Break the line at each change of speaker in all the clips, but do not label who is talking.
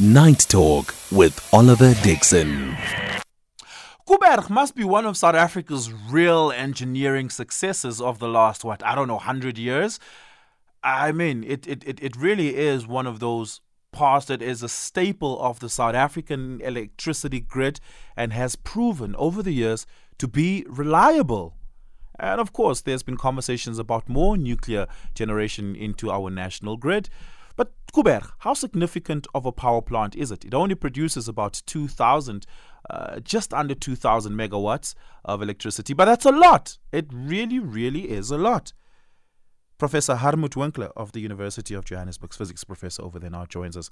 Night Talk with Oliver Dixon.
Koeberg must be one of South Africa's real engineering successes of the last, what, I don't know, 100 years? I mean, it, it, it, it really is one of those parts that is a staple of the South African electricity grid and has proven over the years to be reliable. And of course, there's been conversations about more nuclear generation into our national grid. But Koeberg, how significant of a power plant is it? It only produces about 2,000, uh, just under 2,000 megawatts of electricity, but that's a lot. It really, really is a lot. Professor Hartmut Winkler of the University of Johannesburg's physics professor over there now joins us.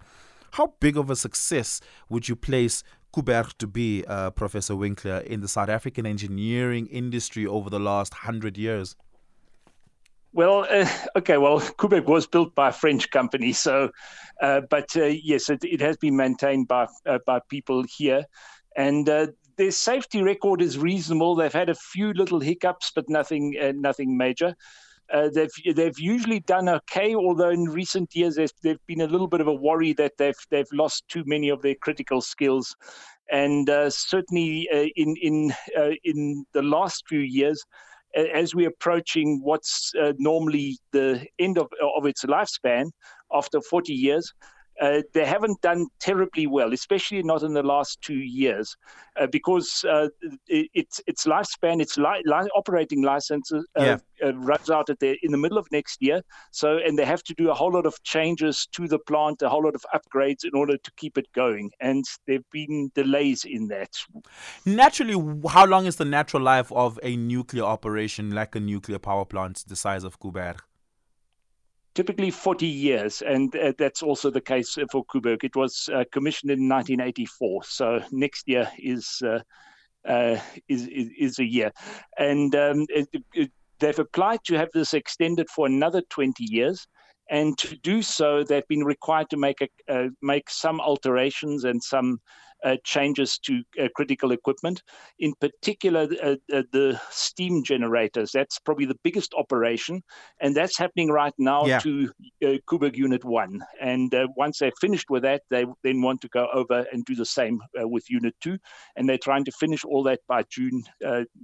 How big of a success would you place Koeberg to be, uh, Professor Winkler, in the South African engineering industry over the last hundred years?
Well, uh, okay. Well, Koeberg was built by a French company, so, uh, but uh, yes, it, it, has been maintained by uh, by people here, and uh, their safety record is reasonable. They've had a few little hiccups, but nothing uh, nothing major. they've they've usually done okay, although in recent years there's, there's been a little bit of a worry that they've they've lost too many of their critical skills, and certainly in in in the last few years as we're approaching what's uh, normally the end of, of its lifespan after 40 years, uh, they haven't done terribly well, especially not in the last two years, uh, because uh, it, its its lifespan, its li- li- operating license uh, yeah. Uh, runs out at the, in the middle of next year. So, and they have to do a whole lot of changes to the plant, a whole lot of upgrades in order to keep it going, and there've been delays in that.
Naturally, how long is the natural life of a nuclear operation, like a nuclear power plant, the size of Koeberg?
Typically 40 years, and uh, that's also the case for Koeberg. It was uh, commissioned in 1984, so next year is uh, uh, is, is, is a year, and um, it, it, they've applied to have this extended for another 20 years. And to do so, they've been required to make a, uh, make some alterations and some changes to uh, critical equipment, in particular uh, uh, the steam generators. That's probably the biggest operation, and that's happening right now yeah. to uh, Unit 1. And uh, once they're finished with that, they then want to go over and do the same with Unit 2. And they're trying to finish all that by June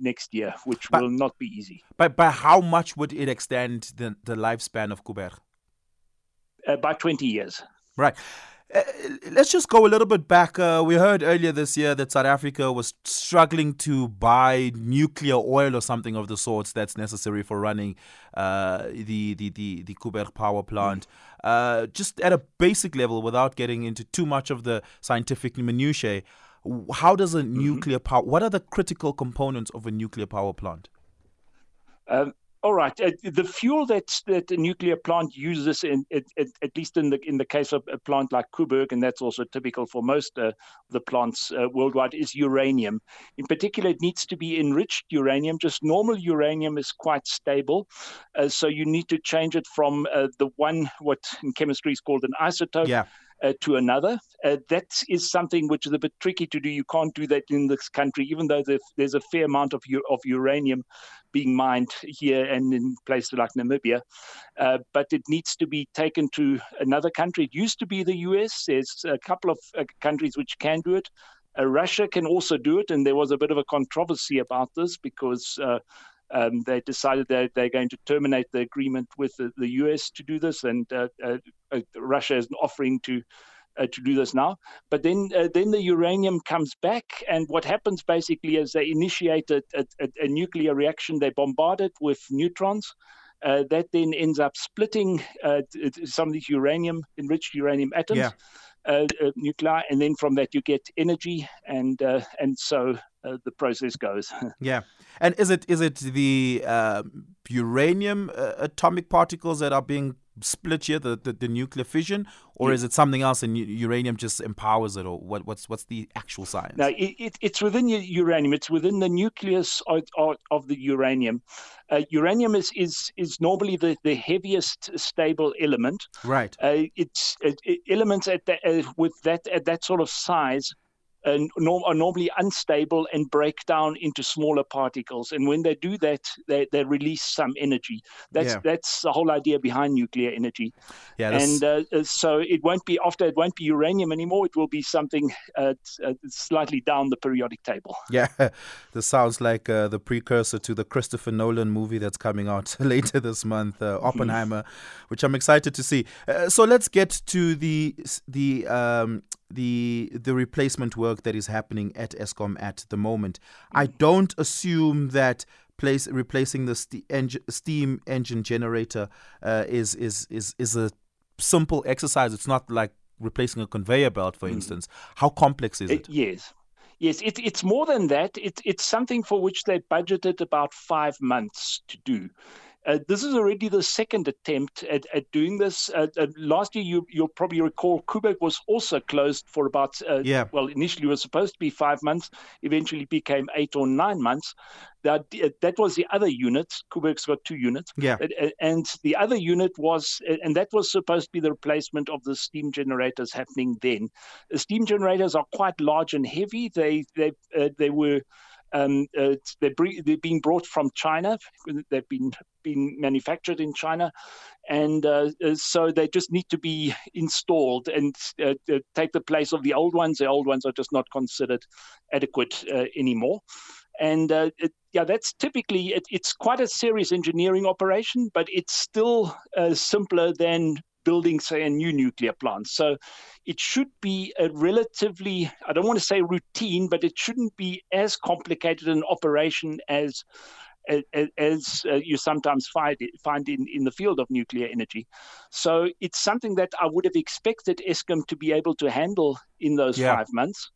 next year, which but, will not be easy.
But by how much would it extend the, the lifespan of Koeberg?
by 20 years.
Right. Uh, let's just go a little bit back. Uh, we heard earlier this year that South Africa was struggling to buy nuclear oil or something of the sorts that's necessary for running uh, the, the, the, the Koeberg power plant. Uh, just at a basic level, without getting into too much of the scientific minutiae, how does a mm-hmm. nuclear power, what are the critical components of a nuclear power plant?
Um, all right. Uh, the fuel that that a nuclear plant uses, in, at, at, least in the in the case of a plant like Koeberg, and that's also typical for most uh, the plants uh, worldwide, is uranium. In particular, it needs to be enriched uranium. Just normal uranium is quite stable, uh, so you need to change it from uh, the one what in chemistry is called an isotope.
Yeah
uh, to another. Uh, that is something which is a bit tricky to do. You can't do that in this country, even though there's a fair amount of, of uranium being mined here and in places like Namibia. Uh, but it needs to be taken to another country. It used to be the US. There's a couple of uh, countries which can do it. Uh, Russia can also do it, and there was a bit of a controversy about this because uh, um, they decided that they're going to terminate the agreement with the, the US to do this, and uh, uh, uh, Russia is offering to. Uh, to do this now, but then uh, then the uranium comes back, and what happens basically is they initiate a, a, a nuclear reaction. They bombard it with neutrons, uh, that then ends up splitting uh, some of these uranium enriched uranium atoms. Yeah. Uh, nuclei, and then from that you get energy, and and so uh, the process goes.
yeah, and is it is it the uh, uranium uh, atomic particles that are being split here, the, the, the nuclear fission, or yeah. is it something else and uranium just empowers it, or what, what's what's the actual science?
No, it, it, it's within your uranium. It's within the nucleus of, of, the uranium. Uh, uranium is, is is normally the, the heaviest stable element.
Right.
Uh, it's elements at that, with that at that sort of size uh, norm, are normally unstable and break down into smaller particles. And when they do that, they, they release some energy. That's
Yeah.
that's the whole idea behind nuclear energy.
Yeah,
and uh, uh, so it won't be after it won't be uranium anymore. It will be something uh, uh, slightly down the periodic table.
Yeah, this sounds like uh, the precursor to the Christopher Nolan movie that's coming out later this month, uh, Oppenheimer, which I'm excited to see. Uh, so let's get to the the um, the the replacement work that is happening at Eskom at the moment. I don't assume that place replacing the ste- eng- steam engine generator uh, is is is is a simple exercise. It's not like replacing a conveyor belt, for instance. How complex is
Uh,
it?
yes. Yes, it, it's more than that. It, it's something for which they budgeted about five months to do. Uh, this is already the second attempt at, at doing this. Uh, uh, last year, you, you'll probably recall, Koeberg was also closed for about, uh,
Yeah.
well, initially it was supposed to be five months, eventually became eight or nine months. That, uh, that was the other unit. Koeberg's got two units.
Yeah.
And- And the other unit was, and that was supposed to be the replacement of the steam generators happening then. The steam generators are quite large and heavy. They they uh, they were um, uh, they're, they're being brought from China. They've been been manufactured in China, and uh, uh, so they just need to be installed and uh, uh, take the place of the old ones. The old ones are just not considered adequate uh, anymore. And it, yeah, that's typically it, it's quite a serious engineering operation, but it's still simpler than building, say, a new nuclear plant. So it should be a relatively, I don't want to say routine, but it shouldn't be as complicated an operation as as, as uh, you sometimes find it, find in, in the field of nuclear energy. So it's something that I would have expected Eskom to be able to handle in those
Yeah.
five months.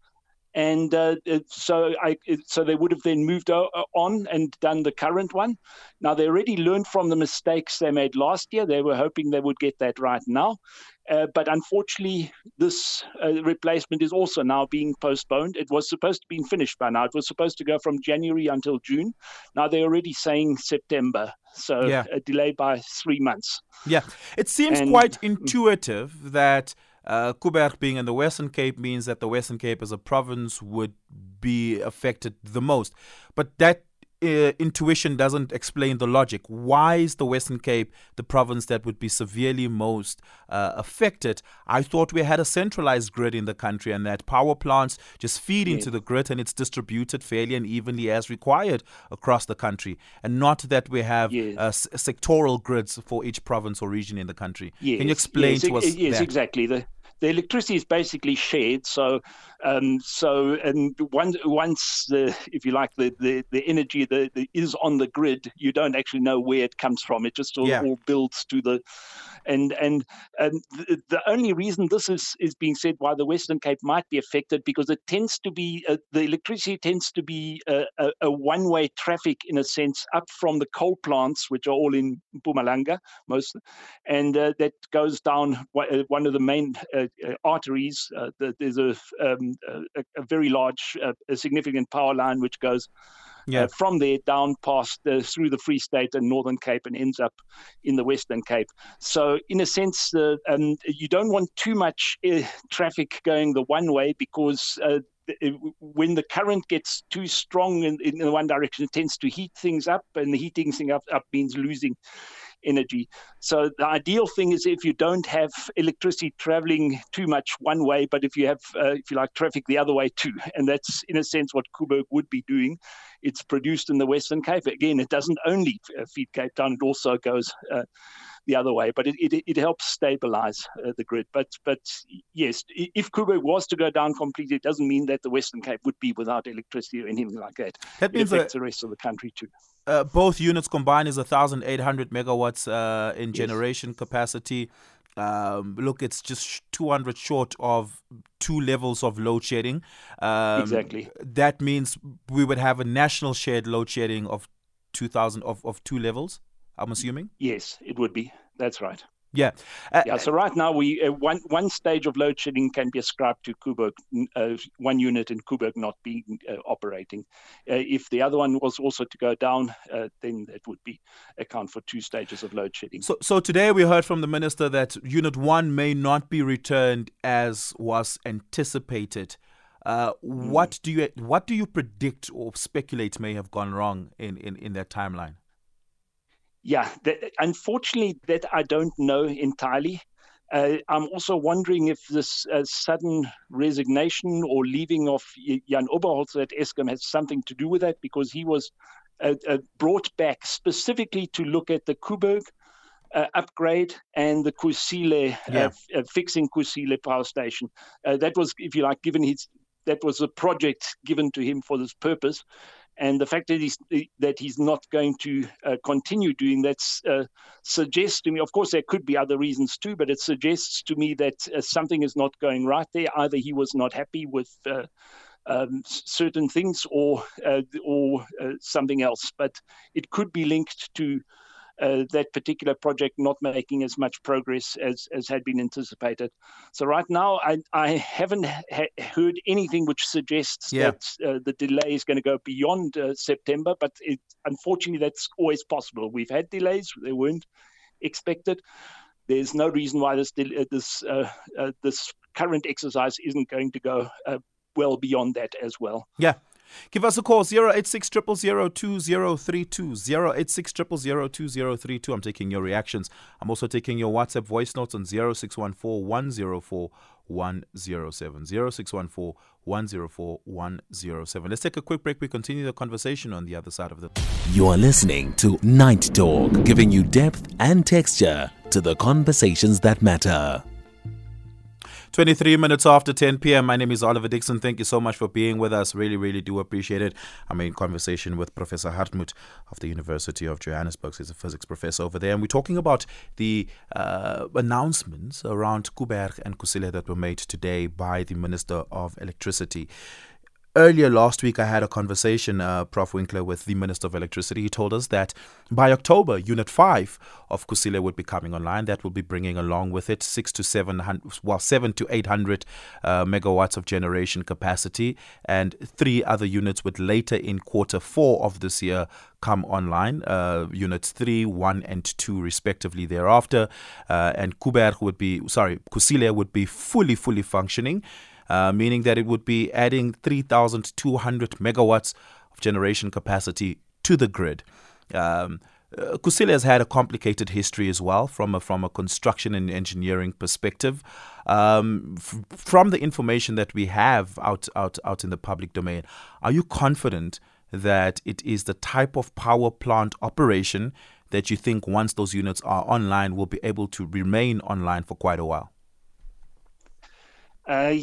And uh, it- so I, it- so they would have then moved o- on and done the current one. Now they already learned from the mistakes they made last year. They were hoping they would get that right now, uh, but unfortunately, this uh, replacement is also now being postponed. It was supposed to be finished by now. It was supposed to go from January until June. Now they're already saying September, so
Yeah.
a delay by three months.
Yeah, it seems
And-
quite intuitive that uh, Koeberg being in the Western Cape means that the Western Cape as a province would be affected the most. But that uh, intuition doesn't explain the logic. Why is the Western Cape the province that would be severely most uh, affected? I thought we had a centralized grid in the country and that power plants just feed into the grid and it's distributed fairly and evenly as required across the country, and not that we have
Yes.
uh, s- sectoral grids for each province or region in the country.
Yes,
Can you explain
yes,
to us
Yes,
that?
exactly. The the electricity is basically shared. So, um, so and once once the if you like the the, the energy that is on the grid, you don't actually know where it comes from. It just all,
Yeah.
all builds to the and and and the, the only reason this is is being said why the Western Cape might be affected because it tends to be uh, the electricity tends to be a, a, a one way traffic in a sense up from the coal plants which are all in Mpumalanga most and uh, that goes down uh, one of the main uh, uh, arteries. Uh, there's a, um, a, a very large, a significant power line which goes
Yeah.
uh, from there down past uh, through the Free State and Northern Cape and ends up in the Western Cape. So, in a sense, uh, um, you don't want too much uh, traffic going the one way because. Uh, when the current gets too strong in, in one direction, it tends to heat things up, and the heating thing up, up means losing energy. So the ideal thing is if you don't have electricity traveling too much one way, but if you have, uh, if you like, traffic the other way too, and that's in a sense what Koeberg would be doing. It's produced in the Western Cape. Again, it doesn't only uh, feed Cape Town; it also goes. Uh, the other way, but it, it, it helps stabilize uh, the grid. But but yes, if Koeberg was to go down completely, it doesn't mean that the Western Cape would be without electricity or anything like that.
That
It
means
affects
that
the rest of the country too.
Uh, both units combined is 1,800 megawatts uh, in
Yes.
generation capacity. Um, look, it's just 200 short of two levels of load shedding. Um,
Exactly.
That means we would have a national shared load shedding of 2,000 of, of two levels. I'm assuming.
Yes, it would be. That's right.
Yeah. Uh,
Yeah. So right now, we uh, one one stage of load shedding can be ascribed to Koeberg, uh, one unit in Koeberg not being uh, operating. Uh, if the other one was also to go down, uh, then it would be account for two stages of load shedding.
So, so today we heard from the minister that Unit One may not be returned as was anticipated. Uh, mm. What do you what do you predict or speculate may have gone wrong in, in, in that timeline?
Yeah, that, unfortunately, that I don't know entirely. Uh, I'm also wondering if this uh, sudden resignation or leaving of Jan Oberholzer at Eskom has something to do with that, because he was uh, uh brought back specifically to look at the Koeberg uh, upgrade and the Kusile uh, yeah. uh, fixing Kusile power station. Uh, that was, if you like, given his that was a project given to him for this purpose. And the fact that he's that he's not going to uh, continue doing that uh, suggests to me. Of course, there could be other reasons too, but it suggests to me that something is not going right there. Either he was not happy with um, certain things or uh, or uh, something else. But it could be linked to uh, that particular project not making as much progress as, as had been anticipated. So right now, I, I haven't ha- heard anything which suggests yeah. that uh, the delay is going to go beyond uh, September. But it, unfortunately, that's always possible. We've had delays; they weren't expected. There's no reason why this uh, this uh, uh, this current exercise isn't going to go well beyond that as well.
Yeah. Give us a call 086 2032 086 2032 I'm taking your reactions. I'm also taking your WhatsApp voice notes on 0614 104 107. 0614 104 107. Let's take a quick break. We continue the conversation on the other side of the.
You are listening to Night Talk, giving you depth and texture to the conversations that matter.
23 minutes after 10 p.m. My name is Oliver Dixon. Thank you so much for being with us. Really, really do appreciate it. I'm in conversation with Professor Hartmut of the University of Johannesburg. He's a physics professor over there. And we're talking about the uh, announcements around Koeberg and Kusile that were made today by the Minister of Electricity earlier last week, I had a conversation, uh, Prof. Winkler, with the Minister of Electricity. He told us that by October, Unit 5 of Kusile would be coming online. That will be bringing along with it six to seven hundred, well, seven to 800 uh, megawatts of generation capacity, and three other units would later in quarter four of this year come online, uh, units 3, 1, and 2, respectively, thereafter. Uh, and Koeberg would be, sorry, Kusile would be fully, fully functioning. Uh, meaning that it would be adding 3,200 megawatts of generation capacity to the grid. Um, uh, Kusile has had a complicated history as well from a, from a construction and engineering perspective. Um, f- from the information that we have out, out, out in the public domain, are you confident that it is the type of power plant operation that you think once those units are online will be able to remain online for quite a while?
Uh,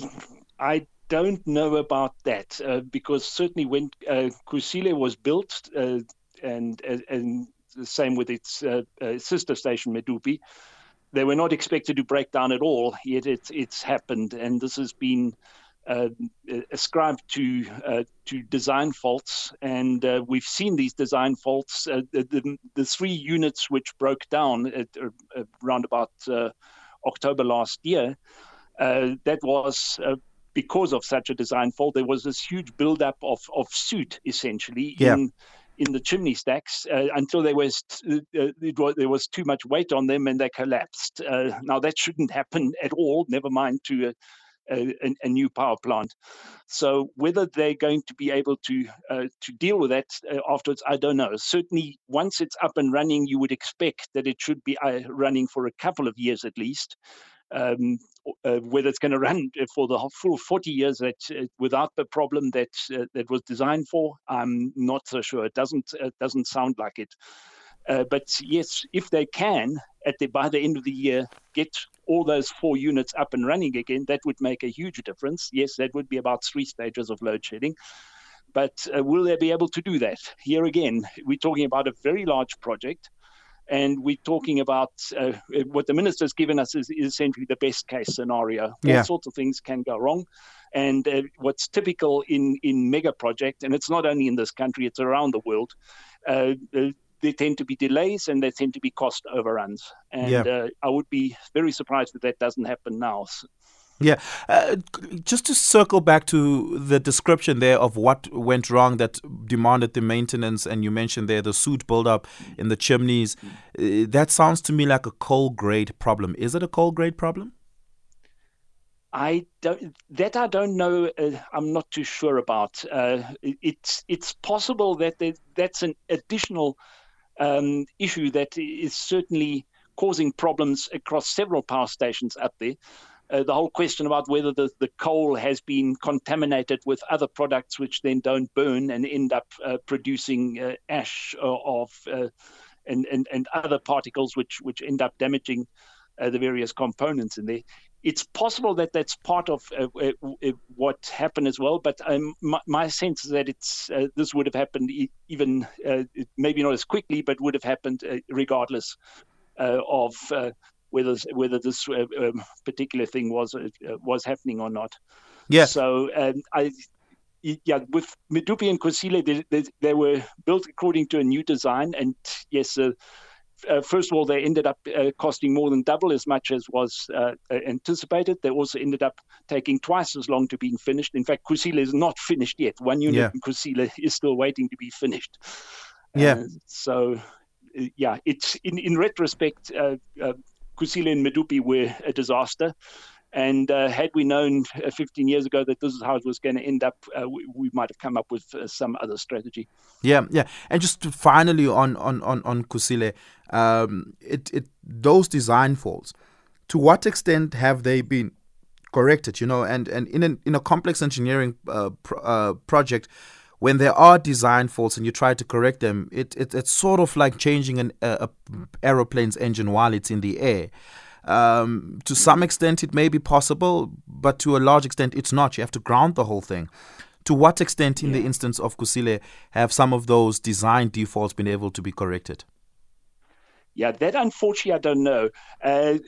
I don't know about that uh, because certainly when uh, Kusile was built, uh, and and the same with its uh, uh, sister station Medupi, they were not expected to break down at all. Yet it's it's happened, and this has been. Uh, ascribed to uh, to design faults, and uh, we've seen these design faults. Uh, the, the, the, three units which broke down at, around about October last year, that was because of such a design fault, there was this huge buildup of, of soot essentially yeah. in in the chimney stacks uh, until there was, uh, was, there was too much weight on them and they collapsed. Uh, now that shouldn't happen at all. Never mind to a, a, a, new power plant. So whether they're going to be able to uh, to deal with that uh, afterwards, I don't know. Certainly, once it's up and running, you would expect that it should be uh, running for a couple of years at least um, uh, whether it's going to run for the full 40 years that uh, without the problem that uh, that was designed for, I'm not so sure. It doesn't it doesn't sound like it. Uh, but yes, if they can, at the by the end of the year, get all those four units up and running again, that would make a huge difference. Yes, that would be about three stages of load shedding. But uh, will they be able to do that? Here again, we're talking about a very large project and we're talking about uh, what the minister's given us is, is, essentially the best case scenario. Yeah. All sorts of things can go wrong. And uh, what's typical in, in mega project, and it's not only in this country, it's around the world, uh, uh there tend to be delays and there tend to be cost overruns. And yeah. Uh, I would be very surprised if that doesn't happen now.
Yeah, uh, just to circle back to the description there of what went wrong that demanded the maintenance, and you mentioned there the soot buildup in the chimneys. Uh, that sounds to me like a coal grade problem. Is it a coal grade problem?
I don't that I don't know. Uh, I'm not too sure about. Uh, it's it's possible that there, that's an additional um, issue that is certainly causing problems across several power stations up there. Uh, the whole question about whether the, the coal has been contaminated with other products which then don't burn and end up uh, producing uh, ash of uh, and, and, and other particles which, which end up damaging uh, the various components in there it's possible that that's part of uh, uh, uh, what happened as well. But um, my, my, sense is that it's uh, this would have happened even uh, maybe not as quickly, but would have happened uh, regardless of whether whether this um, particular thing was was happening or not.
Yeah.
So um, I. Yeah, with Medupi and Kusile, they, they, they, were built according to a new design, and yes, uh, first of all, they ended up uh, costing more than double as much as was uh, anticipated. They also ended up taking twice as long to be finished. In fact, Kusile is not finished yet. One unit yeah. in Kusile is still waiting to be finished.
Yeah.
Uh, so, uh, yeah, it's in, in retrospect, uh, Kusile and Medupi were a disaster. And uh, had we known uh, 15 years ago that this is how it was going to end up, uh, we, we, might have come up with uh, some other strategy.
Yeah, yeah. And just finally on on on on Kusile, um, it it those design faults. To what extent have they been corrected? You know, and and in an, in a complex engineering uh, uh, project when there are design faults and you try to correct them, it, it it's sort of like changing an a, a aeroplane's engine while it's in the air. Um, to some extent, it may be possible, but to a large extent, it's not. You have to ground the whole thing. To what extent, in yeah. the instance of Kusile, have some of those design defaults been able to be corrected?
Yeah, that unfortunately I don't know. Uh,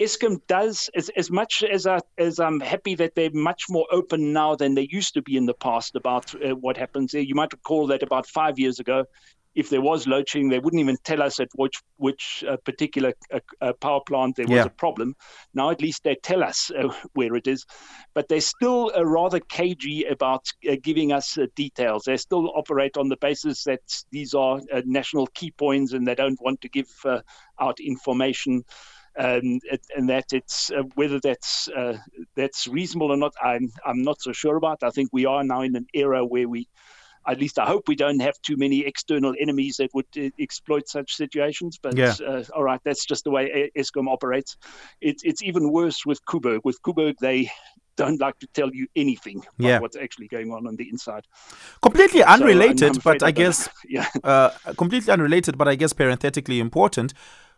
Eskom does as, as much as I as I'm happy that they're much more open now than they used to be in the past about uh, what happens there. You might recall that about five years ago, if there was load shedding, they wouldn't even tell us at which which uh, particular uh, uh, power plant there was yeah. a problem. Now at least they tell us uh, where it is, but they're still uh, rather cagey about uh, giving us details. They still operate on the basis that these are national key points, and they don't want to give out information. Um, and that it's whether that's that's reasonable or not, I'm I'm not so sure about. I think we are now in an era where we at least I hope we don't have too many external enemies that would uh, exploit such situations. But
yeah.
uh, all right, that's just the way Eskom operates. It's it's even worse with Koeberg. With Koeberg, they don't like to tell you anything yeah. what's actually going on on the inside.
Completely unrelated, so but I guess yeah. uh, completely unrelated, but I guess parenthetically important.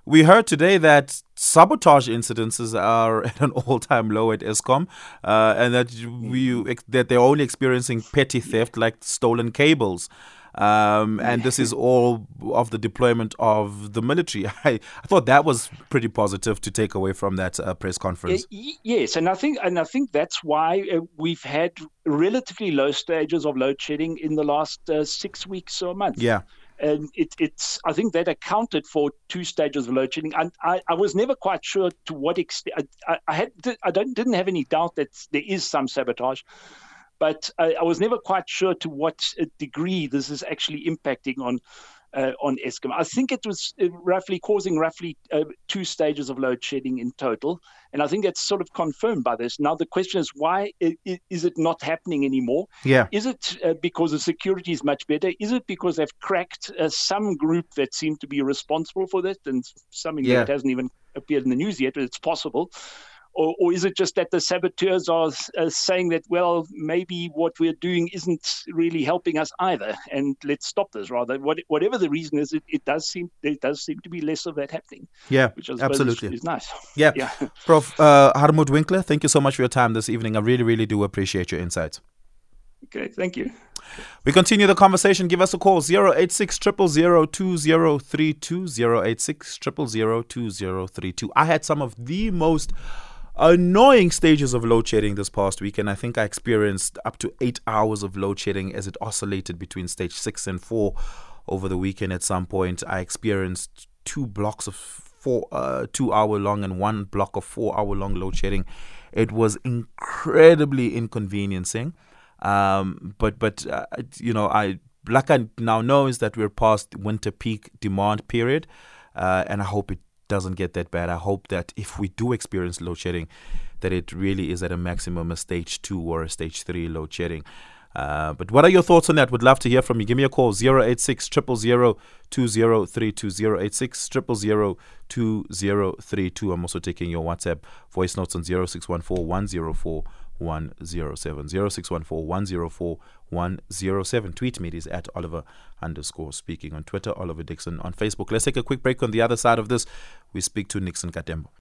We heard today that sabotage incidences are at an all-time low at Eskom, uh, and that we that they're only experiencing petty theft like stolen cables. Um, and this is all of the deployment of the military. I, I thought that was pretty positive to take away from that uh, press conference.
yes, and I think and I think that's why uh, we've had relatively low stages of load shedding in the last uh, six weeks or a month.
Yeah
and it, it's I think that accounted for two stages of load shedding. And I, I was never quite sure to what extent. I, I had I don't, didn't have any doubt that there is some sabotage, but I, I was never quite sure to what uh, degree this is actually impacting on uh, on Eskom. I think it was uh, roughly causing roughly uh, two stages of load shedding in total, and I think that's sort of confirmed by this. Now the question is, why is it not happening anymore?
Yeah,
is it uh, because the security is much better? Is it because they've cracked uh, some group that seemed to be responsible for this, and something yeah. that hasn't even appeared in the news yet, but it's possible. Or, or, is it just that the saboteurs are uh, saying that, well, maybe what we're doing isn't really helping us either, and let's stop this rather? What, whatever the reason is, it, it does seem there does seem to be less of that happening.
Yeah, which absolutely
is, is, nice.
Yeah, yeah. Prof. Uh, Hartmut Winkler, thank you so much for your time this evening. I really, really do appreciate your insights.
Okay, thank you.
We continue the conversation. Give us a call 086 2032 086 2032 I had some of the most annoying stages of load shedding this past week, and I think I experienced up to eight hours of load shedding as it oscillated between stage six and four over the weekend. At some point, I experienced two blocks of four, uh, two hour long, and one block of four hour long load shedding. It was incredibly inconveniencing. Um, but but uh, you know, I like I now know is that we're past winter peak demand period, uh, and I hope it doesn't get that bad. I hope that if we do experience load shedding, that it really is at a maximum a stage two or a stage three load shedding. Uh, but what are your thoughts on that? Would love to hear from you. Give me a call 086 000 2032 086 000 2032. I'm also taking your WhatsApp voice notes on 0614 104 107. 0614 104 107. Tweet me. It is at Oliver underscore speaking on Twitter, Oliver Dixon on Facebook. Let's take a quick break on the other side of this. We speak to Nixon Katembo.